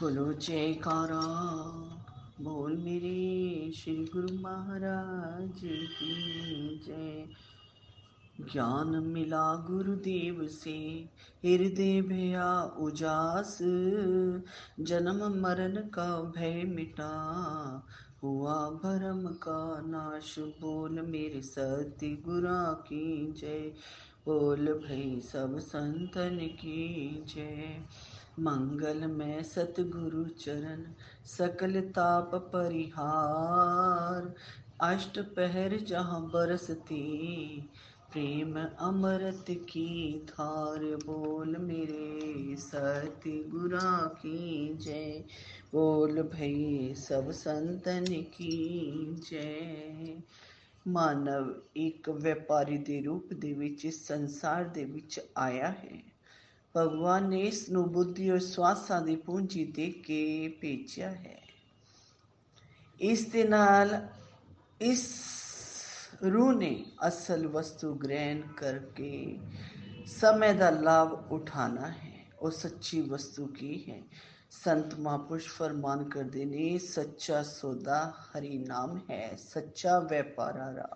बोलो, जयकारा। बोल मेरे श्री गुरु महाराज की जय। ज्ञान मिला गुरुदेव से, हृदय भया उजास। जन्म मरण का भय मिटा, हुआ भरम का नाश। बोल मेरे सत्य गुरा की जय। बोल भई सब संतन की जय। मंगल में सतगुरु चरण सकल ताप परिहार अष्ट पहर जहाँ बरसती प्रेम अमृत की धार बोल मेरे सत्य गुरा की जय बोल भई सब संतन की ਜੈ ਮਾਨਵ ਇੱਕ ਵਪਾਰੀ ਦੇ ਰੂਪ ਦੇ ਵਿੱਚ ਇਸ ਸੰਸਾਰ ਦੇ ਵਿੱਚ ਆਇਆ ਹੈ ਭਗਵਾਨ ਨੇ ਇਸ ਨੂੰ ਬੁੱਧੀ ਔਰ ਸਵਾਸਾਂ ਦੀ ਪੂੰਜੀ ਦੇ ਕੇ ਭੇਜਿਆ ਹੈ ਇਸ ਦੇ ਨਾਲ ਇਸ रूह ने असल वस्तु ग्रहण करके समय का लाभ उठाना है और सच्ची वस्तु की है संत महापुरुष फरमान करते ने सच्चा सौदा हरि नाम है सच्चा व्यापारा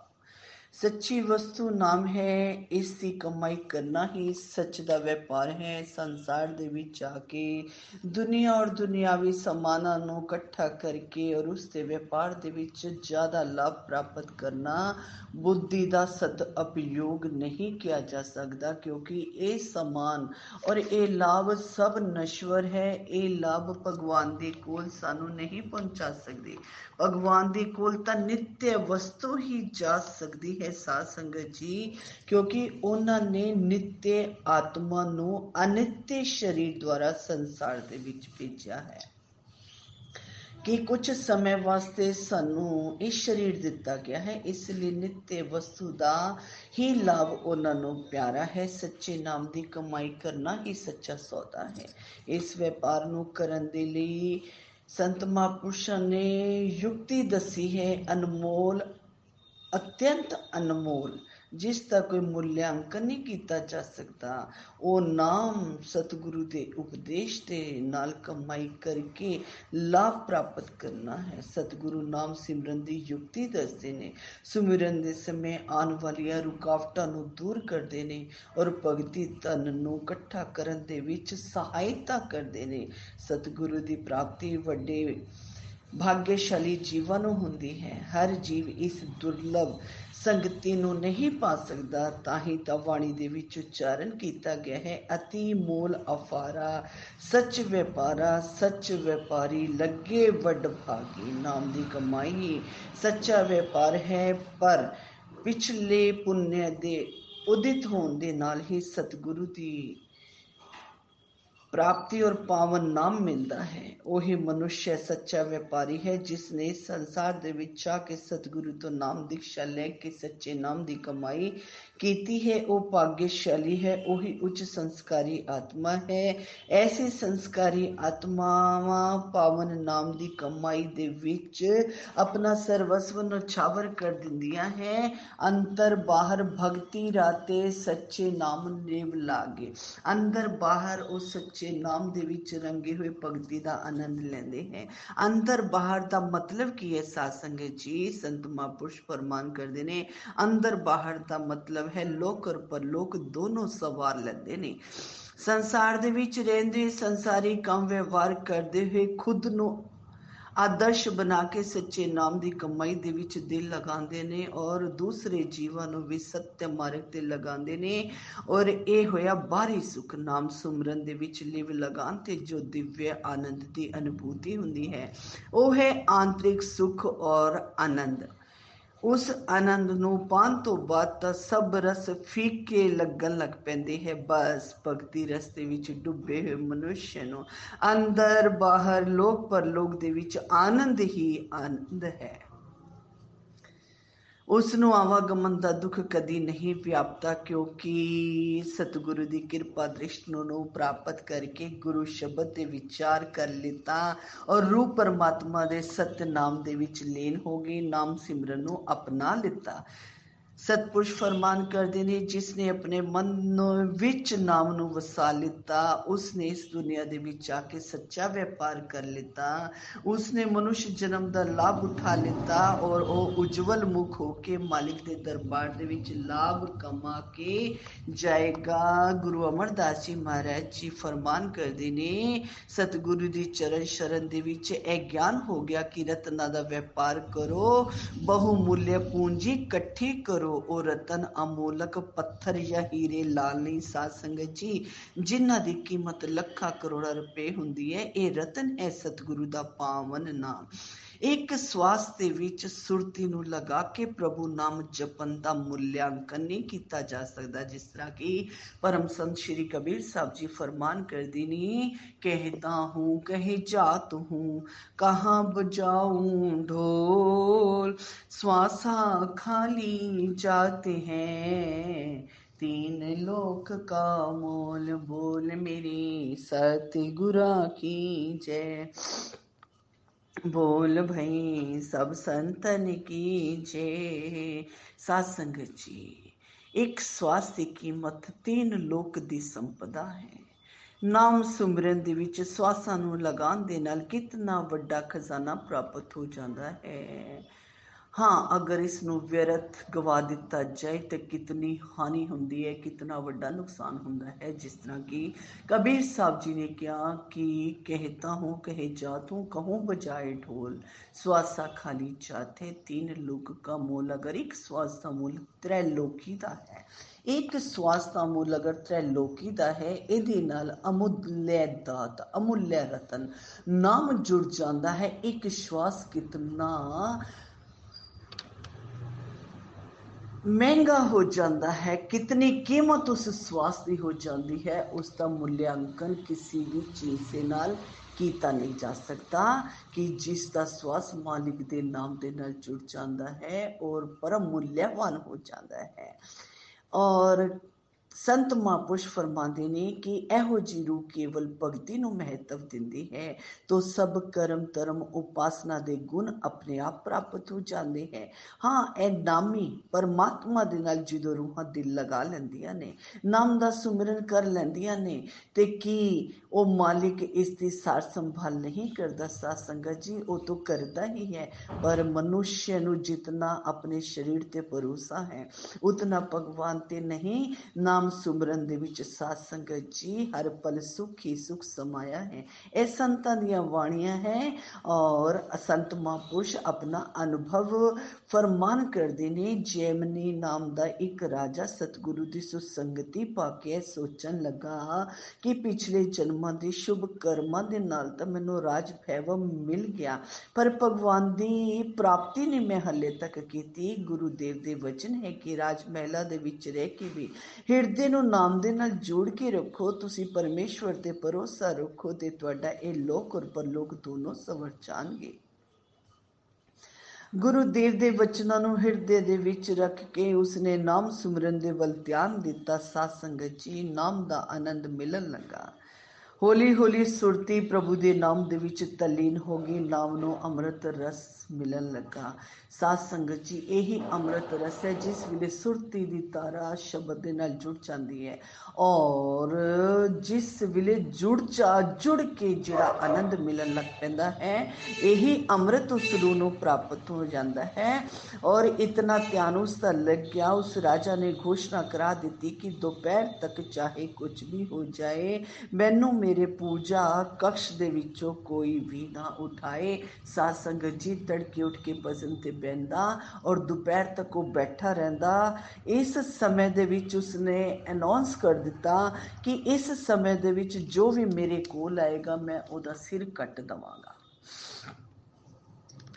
ਸੱਚੀ ਵਸਤੂ ਨਾਮ ਹੈ, ਇਸ ਦੀ ਕਮਾਈ ਕਰਨਾ ਹੀ ਸੱਚ ਦਾ ਵਪਾਰ ਹੈ। ਸੰਸਾਰ ਦੇ ਵਿੱਚ ਆ ਕੇ ਦੁਨੀਆ ਔਰ ਦੁਨਿਆਵੀ ਸਮਾਨਾਂ ਨੂੰ ਇਕੱਠਾ ਕਰਕੇ ਔਰ ਉਸ ਦੇ ਵਪਾਰ ਦੇ ਵਿੱਚ ਜ਼ਿਆਦਾ ਲਾਭ ਪ੍ਰਾਪਤ ਕਰਨਾ ਬੁੱਧੀ ਦਾ ਸਦ ਉਪਯੋਗ ਨਹੀਂ ਕਿਹਾ ਜਾ ਸਕਦਾ, ਕਿਉਂਕਿ ਇਹ ਸਮਾਨ ਔਰ ਇਹ ਲਾਭ ਸਭ ਨਸ਼ਵਰ ਹੈ। ਇਹ ਲਾਭ ਭਗਵਾਨ ਦੇ ਕੋਲ ਸਾਨੂੰ ਨਹੀਂ ਪਹੁੰਚਾ ਸਕਦੇ। ਭਗਵਾਨ ਦੇ ਕੋਲ ਤਾਂ ਨਿੱਤ ਵਸਤੂ ਹੀ ਜਾ ਸਕਦੀ ਹੈ ਸਾਧ ਸੰਗਤ ਜੀ, ਕਿਉਂਕਿ ਉਹਨਾਂ ਨੇ ਨਿੱਤ ਆਤਮਾ ਨੂੰ ਅਨਿੱਤ ਸਰੀਰ ਦੁਆਰਾ ਸੰਸਾਰ ਦੇ ਵਿੱਚ ਭੇਜਿਆ ਹੈ। ਕਿ ਕੁਝ ਸਮੇਂ ਵਾਸਤੇ ਸਾਨੂੰ ਇਸ ਸਰੀਰ ਦਿੱਤਾ ਗਿਆ ਹੈ, ਇਸ ਲਈ ਨਿੱਤੇ ਵਸਤੂ ਦਾ ਹੀ ਲਾਭ ਉਹਨਾਂ ਨੂੰ ਪਿਆਰਾ ਹੈ। ਸੱਚੇ ਨਾਮ ਦੀ ਕਮਾਈ ਕਰਨਾ ਹੀ ਸੱਚਾ ਸੌਦਾ ਹੈ। ਇਸ ਵਪਾਰ ਨੂੰ ਕਰਨ ਦੇ ਲਈ ਸੰਤ ਮਹਾਪੁਰਸ਼ਾਂ ਨੇ ਯੁਕਤੀ ਦੱਸੀ ਹੈ, ਅਨਮੋਲ ਅਤਿਅੰਤ ਅਨਮੋਲ ਜਿਸ ਦਾ ਕੋਈ ਮੁੱਲਿਆਂਕਨ ਨਹੀਂ ਕੀਤਾ ਜਾ ਸਕਦਾ ਉਹ ਨਾਮ ਸਤਿਗੁਰੂ ਦੇ ਉਪਦੇਸ਼ ਦੇ ਨਾਲ ਕਮਾਈ ਕਰਕੇ ਲਾਭ ਪ੍ਰਾਪਤ ਕਰਨਾ ਹੈ ਸਤਿਗੁਰੂ ਨਾਮ ਸਿਮਰਨ ਦੀ ਯੁਕਤੀ ਦੱਸਦੇ ਨੇ ਸੁਮਰਨ ਦੇ ਸਮੇਂ ਆਉਣ ਵਾਲੀਆਂ ਰੁਕਾਵਟਾਂ ਨੂੰ ਦੂਰ ਕਰਦੇ ਨੇ ਔਰ ਭਗਤੀ ਤਨ ਨੂੰ ਇਕੱਠਾ ਕਰਨ ਦੇ ਵਿੱਚ ਸਹਾਇਤਾ ਕਰਦੇ ਨੇ ਸਤਿਗੁਰੂ ਦੀ ਪ੍ਰਾਪਤੀ ਵੱਡੇ ਭਾਗਿਆਸ਼ਾਲੀ ਜੀਵਨ ਹੁੰਦੀ ਹੈ ਹਰ ਜੀਵ ਇਸ ਦੁਰਲਭ ਸੰਗਤੀ ਨੂੰ ਨਹੀਂ ਪਾ ਸਕਦਾ ਤਾਂ ਹੀ ਤਾਂ ਬਾਣੀ ਦੇ ਵਿੱਚ ਉਚਾਰਨ ਕੀਤਾ ਗਿਆ ਹੈ ਅਤੀ ਮੂਲ ਅਫਾਰਾ ਸੱਚ ਵਪਾਰਾ ਸੱਚ ਵਪਾਰੀ ਲੱਗੇ ਵੱਡ ਭਾਗੀ ਨਾਮ ਦੀ ਕਮਾਈ ਸੱਚਾ ਵਪਾਰ ਹੈ ਪਰ ਪਿਛਲੇ ਪੁੰਨਿਆ ਦੇ ਉਦਿਤ ਹੋਣ ਦੇ ਨਾਲ ਹੀ ਸਤਿਗੁਰੂ ਦੀ प्राप्ति और पावन नाम मिलता है वही मनुष्य सच्चा व्यापारी है जिसने संसार ਦੇ ਵਿੱਚ ਆ ਕੇ ਸਤਿਗੁਰੂ ਤੋਂ ਨਾਮ ਦੀਕਸ਼ਾ ਲੈ ਕੇ ਸੱਚੇ ਨਾਮ ਦੀ ਕਮਾਈ ਕੀਤੀ ਹੈ ਉਹ ਭਾਗਿਆਸ਼ਾਲੀ ਹੈ ਉਹੀ ਉੱਚ ਸੰਸਕਾਰੀ ਆਤਮਾ ਹੈ ਐਸੀ ਸੰਸਕਾਰੀ ਆਤਮਾਵਾਂ ਪਾਵਨ ਨਾਮ ਦੀ ਕਮਾਈ ਦੇ ਵਿੱਚ ਆਪਣਾ ਸਰਵਸਵ ਨਛਾਵਰ ਕਰ ਦਿੰਦੀਆਂ ਹੈ ਅੰਦਰ ਬਾਹਰ ਭਗਤੀ ਰਾਤੇ ਸੱਚੇ ਨਾਮ ਨੇਵ ਲਾਗੇ ਅੰਦਰ ਬਾਹਰ ਉਹ ਸੱਚੇ ਨਾਮ ਦੇ ਵਿੱਚ ਰੰਗੇ ਹੋਏ ਭਗਤੀ ਦਾ ਆਨੰਦ ਲੈਂਦੇ ਹੈ। ਅੰਦਰ ਬਾਹਰ ਦਾ ਮਤਲਬ ਕੀ ਹੈ? ਸਾਧ ਸੰਗਤ ਜੀ, ਸੰਤ ਮਹਾਂਪੁਰਸ਼ ਫਰਮਾਨ ਕਰਦੇ ਨੇ, ਅੰਦਰ ਬਾਹਰ ਦਾ ਮਤਲਬ ਹੈ ਲੋਕ ਔਰ ਪਰਲੋਕ ਦੋਨੋਂ ਸਵਾਰ ਲੈਂਦੇ ਨੇ। ਸੰਸਾਰ ਦੇ ਵਿੱਚ ਰਹਿੰਦੇ ਸੰਸਾਰੀ ਕੰਮ ਵਿਵਹਾਰ ਕਰਦੇ ਹੋਏ ਖੁਦ ਨੂੰ ਆਦਰਸ਼ ਬਣਾ ਕੇ ਸੱਚੇ ਨਾਮ ਦੀ ਕਮਾਈ ਦੇ ਵਿੱਚ ਦਿਲ ਲਗਾਉਂਦੇ ਨੇ ਔਰ ਦੂਸਰੇ ਜੀਵਾਂ ਨੂੰ ਵੀ ਸਤਿ ਮਾਰਗ ਤੇ ਲਗਾਉਂਦੇ ਨੇ ਔਰ ਇਹ ਹੋਇਆ ਬਾਹਰੀ ਸੁਖ ਨਾਮ ਸੁਮਰਨ ਦੇ ਵਿੱਚ ਲਿਵ ਲਗਾਉਣ ਤੇ ਜੋ ਦਿਵਯ ਆਨੰਦ ਦੀ ਅਨੁਭੂਤੀ ਹੁੰਦੀ ਹੈ ਉਹ ਹੈ ਆਂਤਰਿਕ ਸੁਖ ਔਰ ਆਨੰਦ ਉਸ ਆਨੰਦ ਨੂੰ ਪਾਣ ਤੋਂ ਬਾਅਦ ਤਾਂ ਸਭ ਰਸ ਫੀਕੇ ਲੱਗਣ ਲੱਗ ਪੈਂਦੇ ਹੈ। ਬਸ ਭਗਤੀ ਰਸਤੇ ਵਿੱਚ ਡੁੱਬੇ ਹੋਏ ਮਨੁੱਖ ਨੂੰ ਅੰਦਰ ਬਾਹਰ ਲੋਕ ਪਰ ਲੋਕ ਦੇ ਵਿੱਚ ਆਨੰਦ ਹੀ ਆਨੰਦ ਹੈ। ਉਸ ਨੂੰ ਆਵਾਗਮਨ ਦਾ ਦੁੱਖ ਕਦੀ ਨਹੀਂ ਵਿਆਪਤਾ ਕਿਉਂਕਿ ਸਤਿਗੁਰੂ ਦੀ ਕਿਰਪਾ ਦ੍ਰਿਸ਼ਟ ਨੂੰ ਪ੍ਰਾਪਤ ਕਰਕੇ ਗੁਰੂ ਸ਼ਬਦ ਦੇ ਵਿਚਾਰ ਕਰ ਲਿਤਾ ਔਰ ਰੂਪ ਪਰਮਾਤਮਾ ਦੇ ਸਤ ਨਾਮ ਦੇ ਵਿੱਚ ਲੀਨ ਹੋ ਗਈ ਨਾਮ ਸਿਮਰਨ ਨੂੰ ਅਪਣਾ ਲਿੱਤਾ ਸਤਪੁਰਸ਼ ਫਰਮਾਨ ਕਰਦੇ ਨੇ ਜਿਸ ਨੇ ਆਪਣੇ ਮਨ ਵਿੱਚ ਨਾਮ ਨੂੰ ਵਸਾ ਲਿੱਤਾ ਉਸ ਨੇ ਇਸ ਦੁਨੀਆ ਦੇ ਵਿੱਚ ਆ ਕੇ ਸੱਚਾ ਵਪਾਰ ਕਰ ਲਿੱਤਾ ਉਸ ਨੇ ਮਨੁੱਖ ਜਨਮ ਦਾ ਲਾਭ ਉਠਾ ਲਿੱਤਾ ਔਰ ਉਹ ਉਜਵਲ ਮੁਖ ਹੋ ਕੇ ਮਾਲਿਕ ਦੇ ਦਰਬਾਰ ਦੇ ਵਿੱਚ ਲਾਭ ਕਮਾ ਕੇ ਜਾਏਗਾ ਗੁਰੂ ਅਮਰਦਾਸ ਜੀ ਮਹਾਰਾਜ ਜੀ ਫਰਮਾਨ ਕਰਦੇ ਨੇ ਸਤਿਗੁਰੂ ਦੀ ਚਰਨ ਸ਼ਰਨ ਦੇ ਵਿੱਚ ਇਹ ਗਿਆਨ ਹੋ ਗਿਆ ਕਿ ਰਤਨਾ ਦਾ ਵਪਾਰ ਕਰੋ ਬਹੁ ਮੁੱਲ ਪੂੰਜੀ ਇਕੱਠੀ ਕਰੋ ਕਰੋ, ਉਹ ਰਤਨ ਅਮੋਲਕ ਪੱਥਰ ਜਾਂ ਹੀਰੇ ਲਾਲ ਨਹੀਂ ਸਾਧ ਸੰਗਤ ਜੀ। ਜਿਨ੍ਹਾਂ ਦੀ ਕੀਮਤ ਲੱਖਾਂ ਕਰੋੜਾਂ ਰੁਪਏ ਹੁੰਦੀ ਹੈ, ਇਹ ਰਤਨ ਹੈ ਸਤਿਗੁਰੂ ਦਾ ਪਾਵਨ ਨਾਮ। ਇੱਕ ਸਵਾਸ ਦੇ ਵਿੱਚ ਸੁਰਤੀ ਨੂੰ ਲਗਾ ਕੇ ਪ੍ਰਭੂ ਨਾਮ ਜਪਨ ਦਾ ਮੁੱਲਿਆਂਕਨ ਨਹੀਂ ਕੀਤਾ ਜਾ ਸਕਦਾ ਜਿਸ ਤਰ੍ਹਾਂ ਕਿ ਪਰਮ ਸੰਤ ਸ਼੍ਰੀ ਕਬੀਰ ਸਾਹਿਬ ਜੀ ਫਰਮਾਨ ਕਰਦੀ ਨੀ ਕਹਿਤਾ ਹੂੰ ਕਹੇ ਜਾਤ ਹੂੰ ਕਹਾਂ ਬਜਾਉਂ ਢੋਲ ਸਵਾਸਾ ਖਾਲੀ ਜਾਤੇ हैं तीन लोक का मोल बोल मेरी सतगुरा की जय बोल भई सब संतन की जे सासंग जी एक स्वास्थ्य ਕੀਮਤ तीन ਲੋਕ ਦੀ ਸੰਪਦਾ ਹੈ ਨਾਮ ਸੁਮਰਨ ਦੇ ਵਿੱਚ ਸਵਾਸਾਂ ਨੂੰ ਲਗਾਉਣ ਦੇ ਨਾਲ ਕਿੰਨਾ ਵੱਡਾ ਖਜ਼ਾਨਾ ਪ੍ਰਾਪਤ ਹੋ ਜਾਂਦਾ ਹੈ ਹਾਂ ਅਗਰ ਇਸ ਨੂੰ ਵਿਅਰਥ ਗਵਾ ਦਿੱਤਾ ਜਾਏ ਤਾਂ ਕਿਤਨੀ ਹਾਨੀ ਹੁੰਦੀ ਹੈ ਕਿਤਨਾ ਵੱਡਾ ਨੁਕਸਾਨ ਹੁੰਦਾ ਹੈ ਜਿਸ ਤਰ੍ਹਾਂ ਕਿ ਕਬੀਰ ਸਾਹਿਬ ਜੀ ਨੇ ਕਿਹਾ ਕਿ ਕਹਤਾ ਹੂੰ ਕਹੇ ਜਾਤੂ ਕਹੂੰ ਬਜਾਏ ਢੋਲ ਸਵਾਸਾ ਖਾਲੀ ਚਾਥੇ ਤਿੰਨ ਲੋਕ ਕਾ ਮੋਲ ਅਗਰ ਇੱਕ ਸਵਾਸ ਦਾ ਮੁੱਲ ਤ੍ਰੈ ਲੋਕੀ ਦਾ ਹੈ ਇੱਕ ਸਵਾਸ ਦਾ ਮੁੱਲ ਅਗਰ ਤ੍ਰੈ ਲੋਕੀ ਦਾ ਹੈ ਇਹਦੇ ਨਾਲ ਅਮੁੱਲਿਆ ਦਾਤ ਅਮੁੱਲਿਆ ਰਤਨ ਨਾਮ ਜੁੜ ਜਾਂਦਾ ਹੈ ਇੱਕ ਸ਼ਵਾਸ ਕਿਤਨਾ ਮਹਿੰਗਾ ਹੋ ਜਾਂਦਾ ਹੈ ਕਿਤਨੀ ਕੀਮਤ ਉਸ ਸਵਾਸ ਦੀ ਹੋ ਜਾਂਦੀ ਹੈ ਉਸ ਦਾ ਮੁੱਲਿਆਂਕਨ ਕਿਸੇ ਵੀ ਚੀਜ਼ ਦੇ ਨਾਲ ਕੀਤਾ ਨਹੀਂ ਜਾ ਸਕਦਾ ਕਿ ਜਿਸ ਦਾ ਸਵਾਸ ਮਾਲਿਕ ਦੇ ਨਾਮ ਦੇ ਨਾਲ ਜੁੜ ਜਾਂਦਾ ਹੈ ਔਰ ਪਰਮ ਮੁੱਲਿਆਵਾਨ ਹੋ ਜਾਂਦਾ ਹੈ ਔਰ ਸੰਤ ਮਹਾਂਪੁਰਸ਼ ਫਰਮਾਉਂਦੇ ਨੇ ਕਿ ਇਹੋ ਜੀ ਰੂਹ ਕੇਵਲ ਭਗਤੀ ਨੂੰ ਮਹੱਤਵ ਦਿੰਦੀ ਹੈ ਤੋ ਸਭ ਕਰਮ ਧਰਮ ਉਪਾਸਨਾ ਦੇ ਗੁਣ ਆਪਣੇ ਆਪ ਪ੍ਰਾਪਤ ਹੋ ਜਾਂਦੇ ਹੈ ਹਾਂ ਇਹ ਨਾਮੀ ਪਰਮਾਤਮਾ ਦੇ ਨਾਲ ਜਦੋਂ ਰੂਹਾਂ ਦਿਲ ਲਗਾ ਲੈਂਦੀਆਂ ਨੇ ਨਾਮ ਦਾ ਸੁਮਰਨ ਕਰ ਲੈਂਦੀਆਂ ਨੇ ਤੇ ਕੀ ਉਹ ਮਾਲਿਕ ਇਸ ਦੀ ਸਾਰ ਸੰਭਾਲ ਨਹੀਂ ਕਰਦਾ ਸਾਧ ਸੰਗਤ ਜੀ ਉਹ ਤਾਂ ਕਰਦਾ ਹੀ ਹੈ ਪਰ ਮਨੁੱਖ ਨੂੰ ਜਿਤਨਾ ਆਪਣੇ ਸਰੀਰ ਤੇ ਭਰੋਸਾ ਹੈ ਉਤਨਾ ਭਗਵਾਨ ਤੇ ਨਹੀਂ ਨਾਮ ਸੁਮਰਨ ਦੇ ਵਿੱਚ ਸਾਧ ਸੰਗਤ ਜੀ ਹਰ ਪਲ ਸੁਖ ਹੀ ਸੁਖ ਸਮਾਇਆ ਹੈ ਇਹ ਸੰਤਾਂ ਦੀਆਂ ਬਾਣੀਆਂ ਹੈ ਔਰ ਸੰਤ ਮਹਾਂਪੁਰਸ਼ ਆਪਣਾ ਅਨੁਭਵ ਫਰਮਾਨ ਕਰਦੇ ਨੇ ਜੈਮਨੀ ਨਾਮ ਦਾ ਇੱਕ ਰਾਜਾ ਸਤਿਗੁਰੂ ਦੀ ਸੁਸੰਗਤੀ ਪਾ ਕੇ ਸੋਚਣ ਲੱਗਾ ਕਿ ਪਿਛਲੇ ਜਨਮਾਂ ਦੇ ਸ਼ੁਭ ਕਰਮਾਂ ਦੇ ਨਾਲ ਤਾਂ ਮੈਨੂੰ ਰਾਜ ਭੈਵ ਮਿਲ ਗਿਆ ਪਰ ਭਗਵਾਨ ਦੀ ਪ੍ਰਾਪਤੀ ਨਹੀਂ ਮੈਂ ਹੱਲੇ ਤੱਕ ਕੀਤੀ ਗੁਰੂ ਦੇਵ ਦੇ ਵਚਨ ਹੈ ਕਿ ਰਾਜ ਮਹਿਲਾ ਦੇ ਵਿੱਚ ਰਹਿ ਕੇ ਵੀ ਹਿਰਦੇ ਨੂੰ ਨਾਮ ਦੇ ਨਾਲ ਜੋੜ ਕੇ ਰੱਖੋ, ਤੁਸੀਂ ਪਰਮੇਸ਼ਵਰ ਤੇ ਭਰੋਸਾ ਰੱਖੋ ਤੇ ਤੁਹਾਡਾ ਇਹ ਲੋਕ ਔਰ ਪਰਲੋਕ ਦੋਨੋਂ ਸਵਰ ਜਾਣਗੇ। ਗੁਰੂ ਦੇਵ ਦੇ ਵਚਨਾਂ ਨੂੰ ਹਿਰਦੇ ਦੇ ਵਿੱਚ ਰੱਖ ਕੇ ਉਸਨੇ ਨਾਮ ਸਿਮਰਨ ਦੇ ਵੱਲ ਧਿਆਨ ਦਿੱਤਾ। ਸਾਧ ਸੰਗਤ ਜੀ, ਨਾਮ ਦਾ ਆਨੰਦ ਮਿਲਣ ਲੱਗਾ। ਹੌਲੀ ਹੌਲੀ ਸੁਰਤੀ ਪ੍ਰਭੂ ਦੇ ਨਾਮ ਦੇ ਵਿੱਚ ਤਲੀਨ ਹੋ ਗਈ ਨਾਮ ਨੂੰ ਅੰਮ੍ਰਿਤ ਰਸ ਮਿਲਣ ਲੱਗਾ ਸਾਧ ਸੰਗਤ ਜੀ ਇਹੀ ਅੰਮ੍ਰਿਤ ਰਸ ਹੈ ਜਿਸ ਵੇਲੇ ਸੁਰਤੀ ਦੀ ਤਾਰਾ ਸ਼ਬਦ ਦੇ ਨਾਲ ਜੁੜ ਜਾਂਦੀ ਹੈ ਔਰ ਜਿਸ ਵੇਲੇ ਜੁੜ ਚਾ ਜੁੜ ਕੇ ਜਿਹੜਾ ਆਨੰਦ ਮਿਲਣ ਲੱਗ ਪੈਂਦਾ ਹੈ ਇਹੀ ਅੰਮ੍ਰਿਤ ਉਸ ਰੂਹ ਨੂੰ ਪ੍ਰਾਪਤ ਹੋ ਜਾਂਦਾ ਹੈ ਔਰ ਇਤਨਾ ਧਿਆਨ ਉਸ ਦਾ ਲੱਗ ਗਿਆ ਉਸ ਰਾਜਾ ਨੇ ਘੋਸ਼ਣਾ ਕਰਾ ਦਿੱਤੀ ਕਿ ਦੁਪਹਿਰ ਤੱਕ ਚਾਹੇ ਕੁਝ ਵੀ ਹੋ ਜਾਏ ਮੈਨੂੰ ਮੇਰੇ ਪੂਜਾ ਕਕਸ਼ ਦੇ ਵਿੱਚੋਂ ਕੋਈ ਵੀ ਨਾ ਉਠਾਏ ਸਾਧ ਸੰਗਤ ਜੀ ਤੜਕੇ ਉੱਠ ਕੇ ਭਜਨ ਤੇ ਬੈੰਦਾ ਔਰ ਦੁਪਹਿਰ ਤੱਕ ਉਹ ਬੈਠਾ ਰਹਿੰਦਾ ਇਸ ਸਮੇਂ ਦੇ ਵਿੱਚ ਉਸਨੇ ਅਨਾਉਂਸ ਕਰ ਦਿੱਤਾ ਕਿ ਇਸ ਸਮੇਂ ਦੇ ਵਿੱਚ ਜੋ ਵੀ ਮੇਰੇ ਕੋਲ ਆਏਗਾ ਮੈਂ ਉਹਦਾ ਸਿਰ ਕੱਟ ਦਵਾਂਗਾ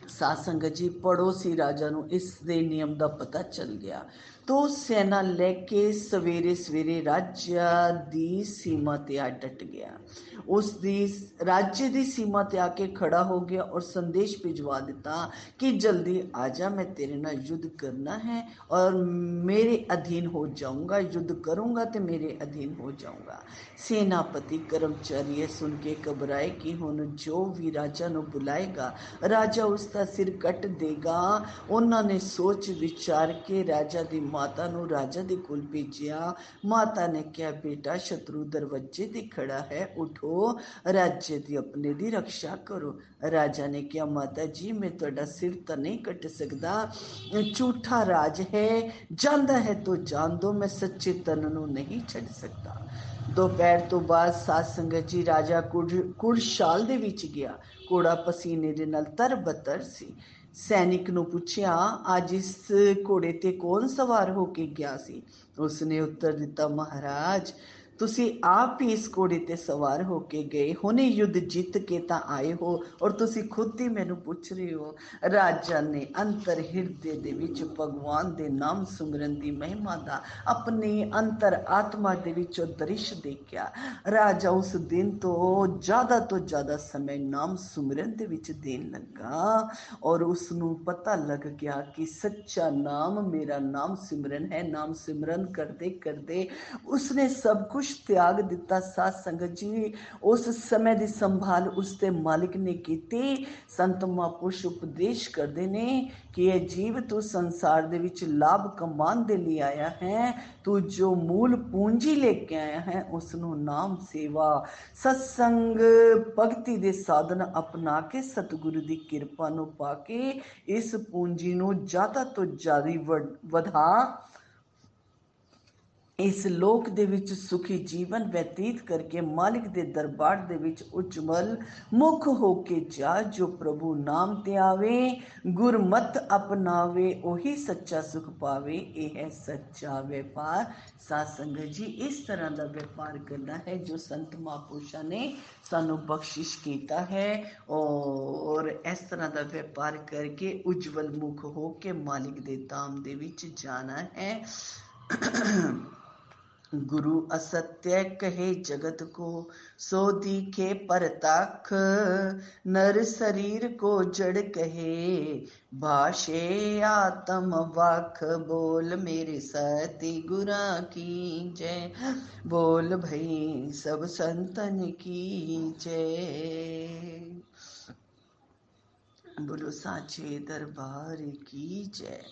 ਸਾਧ ਸੰਗਤ ਜੀ ਪੜੋਸੀ ਰਾਜਾ ਨੂੰ ਇਸ ਦੇ ਨਿਯਮ ਦਾ ਪਤਾ ਚੱਲ ਗਿਆ तो सेना लेके सवेरे सवेरे राज्य ਦੀ ਸੀਮਾ ਤੇ ਆ ਡਟ ਗਿਆ ਉਸ ਦੀ राज्य ਦੀ ਸੀਮਾ ਤੇ ਆ ਕੇ ਖੜਾ ਹੋ ਗਿਆ ਔਰ ਸੰਦੇਸ਼ ਭਿਜਵਾ ਦਿੱਤਾ ਕਿ ਜਲਦੀ ਆ ਜਾ ਮੈਂ ਤੇਰੇ ਨਾਲ ਯੁੱਧ ਕਰਨਾ ਹੈ ਔਰ मेरे अधीन हो जाऊँगा युद्ध करूँगा तो मेरे अधीन हो जाऊँगा सेनापति ਕਰਮਚਾਰੀ ਇਹ ਸੁਣ ਕੇ ਘਬਰਾਏ ਕਿ ਹੁਣ ਜੋ ਵੀ ਰਾਜਾ ਨੂੰ ਬੁਲਾਏਗਾ ਰਾਜਾ ਉਸ ਦਾ ਸਿਰ ਕੱਟ ਦੇਗਾ ਉਹਨਾਂ ਨੇ ਸੋਚ ਵਿਚਾਰ ਕੇ ਰਾਜਾ ਦੀ ਮਾਤਾ ਨੂੰ ਰਾਜਾ ਦੇ ਕੋਲ ਭੇਜਿਆ ਮਾਤਾ ਨੇ ਕਿਹਾ ਬੇਟਾ ਸ਼ਤਰੂ ਦਰਵਾਜ਼ੇ ਤੇ ਖੜਾ ਹੈ ਉਠੋ ਰਾਜੇ ਦੀ ਆਪਣੇ ਦੀ ਰੱਖਿਆ ਕਰੋ ਰਾਜਾ ਨੇ ਕਿਹਾ ਮਾਤਾ ਜੀ ਮੈਂ ਤੁਹਾਡਾ ਸਿਰ ਤਾਂ ਨਹੀਂ ਕੱਟ ਸਕਦਾ ਝੂਠਾ ਰਾਜ ਹੈ ਜਾਂਦਾ ਹੈ ਤੋ ਜਾਣ ਦੋ ਮੈਂ ਸੱਚੇ ਤਨ ਨੂੰ ਨਹੀਂ ਛੱਡ ਸਕਦਾ ਦੁਪਹਿਰ ਤੋਂ ਬਾਅਦ ਸਾਧ ਸੰਗਤ ਜੀ ਰਾਜਾ ਕੁੜਸ਼ਾਲ ਦੇ ਵਿੱਚ ਗਿਆ ਕੋੜਾ ਪਸੀਨੇ ਦੇ ਨਾਲ ਤਰਬਤਰ ਸੀ ਸੈਨਿਕ ਨੂੰ ਪੁੱਛਿਆ ਅੱਜ ਇਸ ਘੋੜੇ ਤੇ ਕੌਣ ਸਵਾਰ ਹੋ ਕੇ ਗਿਆ ਸੀ ਉਸਨੇ ਉੱਤਰ ਦਿੱਤਾ ਮਹਾਰਾਜ ਤੁਸੀਂ ਆਪ ਹੀ ਇਸ ਘੋੜੇ ਤੇ ਸਵਾਰ ਹੋ ਕੇ ਗਏ ਹੁਣੇ ਯੁੱਧ ਜਿੱਤ ਕੇ ਤਾਂ ਆਏ ਹੋ ਔਰ ਤੁਸੀਂ ਖੁਦ ਹੀ ਮੈਨੂੰ ਪੁੱਛ ਰਹੇ ਹੋ ਰਾਜਾ ਨੇ ਅੰਤਰ ਹਿਰਦੇ ਦੇ ਵਿੱਚ ਭਗਵਾਨ ਦੇ ਨਾਮ ਸਿਮਰਨ ਦੀ ਮਹਿਮਾ ਦਾ ਆਪਣੀ ਅੰਤਰ ਆਤਮਾ ਦੇ ਵਿੱਚ ਉਹ ਦ੍ਰਿਸ਼ ਦੇਖਿਆ ਰਾਜਾ ਉਸ ਦਿਨ ਤੋਂ ਜ਼ਿਆਦਾ ਤੋਂ ਜ਼ਿਆਦਾ ਸਮੇਂ ਨਾਮ ਸਿਮਰਨ ਦੇ ਵਿੱਚ ਦੇਣ ਲੱਗਾ ਔਰ ਉਸ ਨੂੰ ਪਤਾ ਲੱਗ ਗਿਆ ਕਿ ਸੱਚਾ ਨਾਮ ਮੇਰਾ ਨਾਮ ਸਿਮਰਨ ਹੈ ਨਾਮ ਸਿਮਰਨ ਕਰਦੇ ਕਰਦੇ ਉਸਨੇ ਸਭ ਕੁਝ ਤਿਆਗ ਦਿੱਤਾ ਸਾਧ ਸੰਗਤ ਜੀ ਉਸ ਸਮੇਂ ਦੀ ਸੰਭਾਲ ਉਸ ਤੇ ਮਾਲਿਕ ਨੇ ਕੀਤੀ ਸੰਤ ਮਹਾਂਪੁਰਸ਼ ਉਪਦੇਸ਼ ਕਰਦੇ ਨੇ ਕਿ ਇਹ ਜੀਵ ਤੂੰ ਸੰਸਾਰ ਦੇ ਵਿੱਚ ਲਾਭ ਕਮਾਉਣ ਦੇ ਲਈ ਆਇਆ ਹੈ ਤੂੰ ਜੋ ਮੂਲ ਪੂੰਜੀ ਲੈ ਕੇ ਆਇਆ ਹੈ ਉਸ ਨੂੰ ਨਾਮ ਸੇਵਾ ਸਤਸੰਗ ਭਗਤੀ ਦੇ ਸਾਧਨ ਅਪਣਾ ਕੇ ਸਤਿਗੁਰੂ ਦੀ ਕਿਰਪਾ ਨੂੰ ਪਾ ਕੇ ਇਸ ਪੂੰਜੀ ਨੂੰ ਜ਼ਿਆਦਾ ਤੋਂ ਜ਼ਿਆਦਾ ਵਧਾ ਇਸ ਲੋਕ ਦੇ ਵਿੱਚ ਸੁਖੀ ਜੀਵਨ ਬਤੀਤ ਕਰਕੇ ਮਾਲਿਕ ਦੇ ਦਰਬਾਰ ਦੇ ਵਿੱਚ ਉਜਮਲ ਮੁਖ ਹੋ ਕੇ ਜਾ ਜੋ ਪ੍ਰਭੂ ਨਾਮ ਤੇ ਆਵੇ ਗੁਰਮਤ ਅਪਣਾਵੇ ਉਹੀ ਸੱਚਾ ਸੁਖ ਪਾਵੇ ਇਹ ਹੈ ਸੱਚਾ ਵਪਾਰ ਸਾਧ ਸੰਗਤ ਜੀ ਇਸ ਤਰ੍ਹਾਂ ਦਾ ਵਪਾਰ ਕਰਨਾ ਹੈ ਜੋ ਸੰਤ ਮਹਾਪੁਰਸ਼ਾਂ ਨੇ ਸਾਨੂੰ ਬਖਸ਼ਿਸ਼ ਕੀਤਾ ਹੈ ਔਰ ਇਸ ਤਰ੍ਹਾਂ ਦਾ ਵਪਾਰ ਕਰਕੇ ਉਜਵਲ ਮੁਖ ਹੋ ਕੇ ਮਾਲਿਕ ਦੇ ਧਾਮ ਦੇ ਵਿੱਚ ਜਾਣਾ ਹੈ गुरु असत्य कहे जगत को, सो दिखे परतख। नर शरीर को जड़ कहे, भाषे आत्म वख। बोल मेरे सती गुरा की जय। बोल भई सब संतन की जय। बोलो साचे दरबार की जय।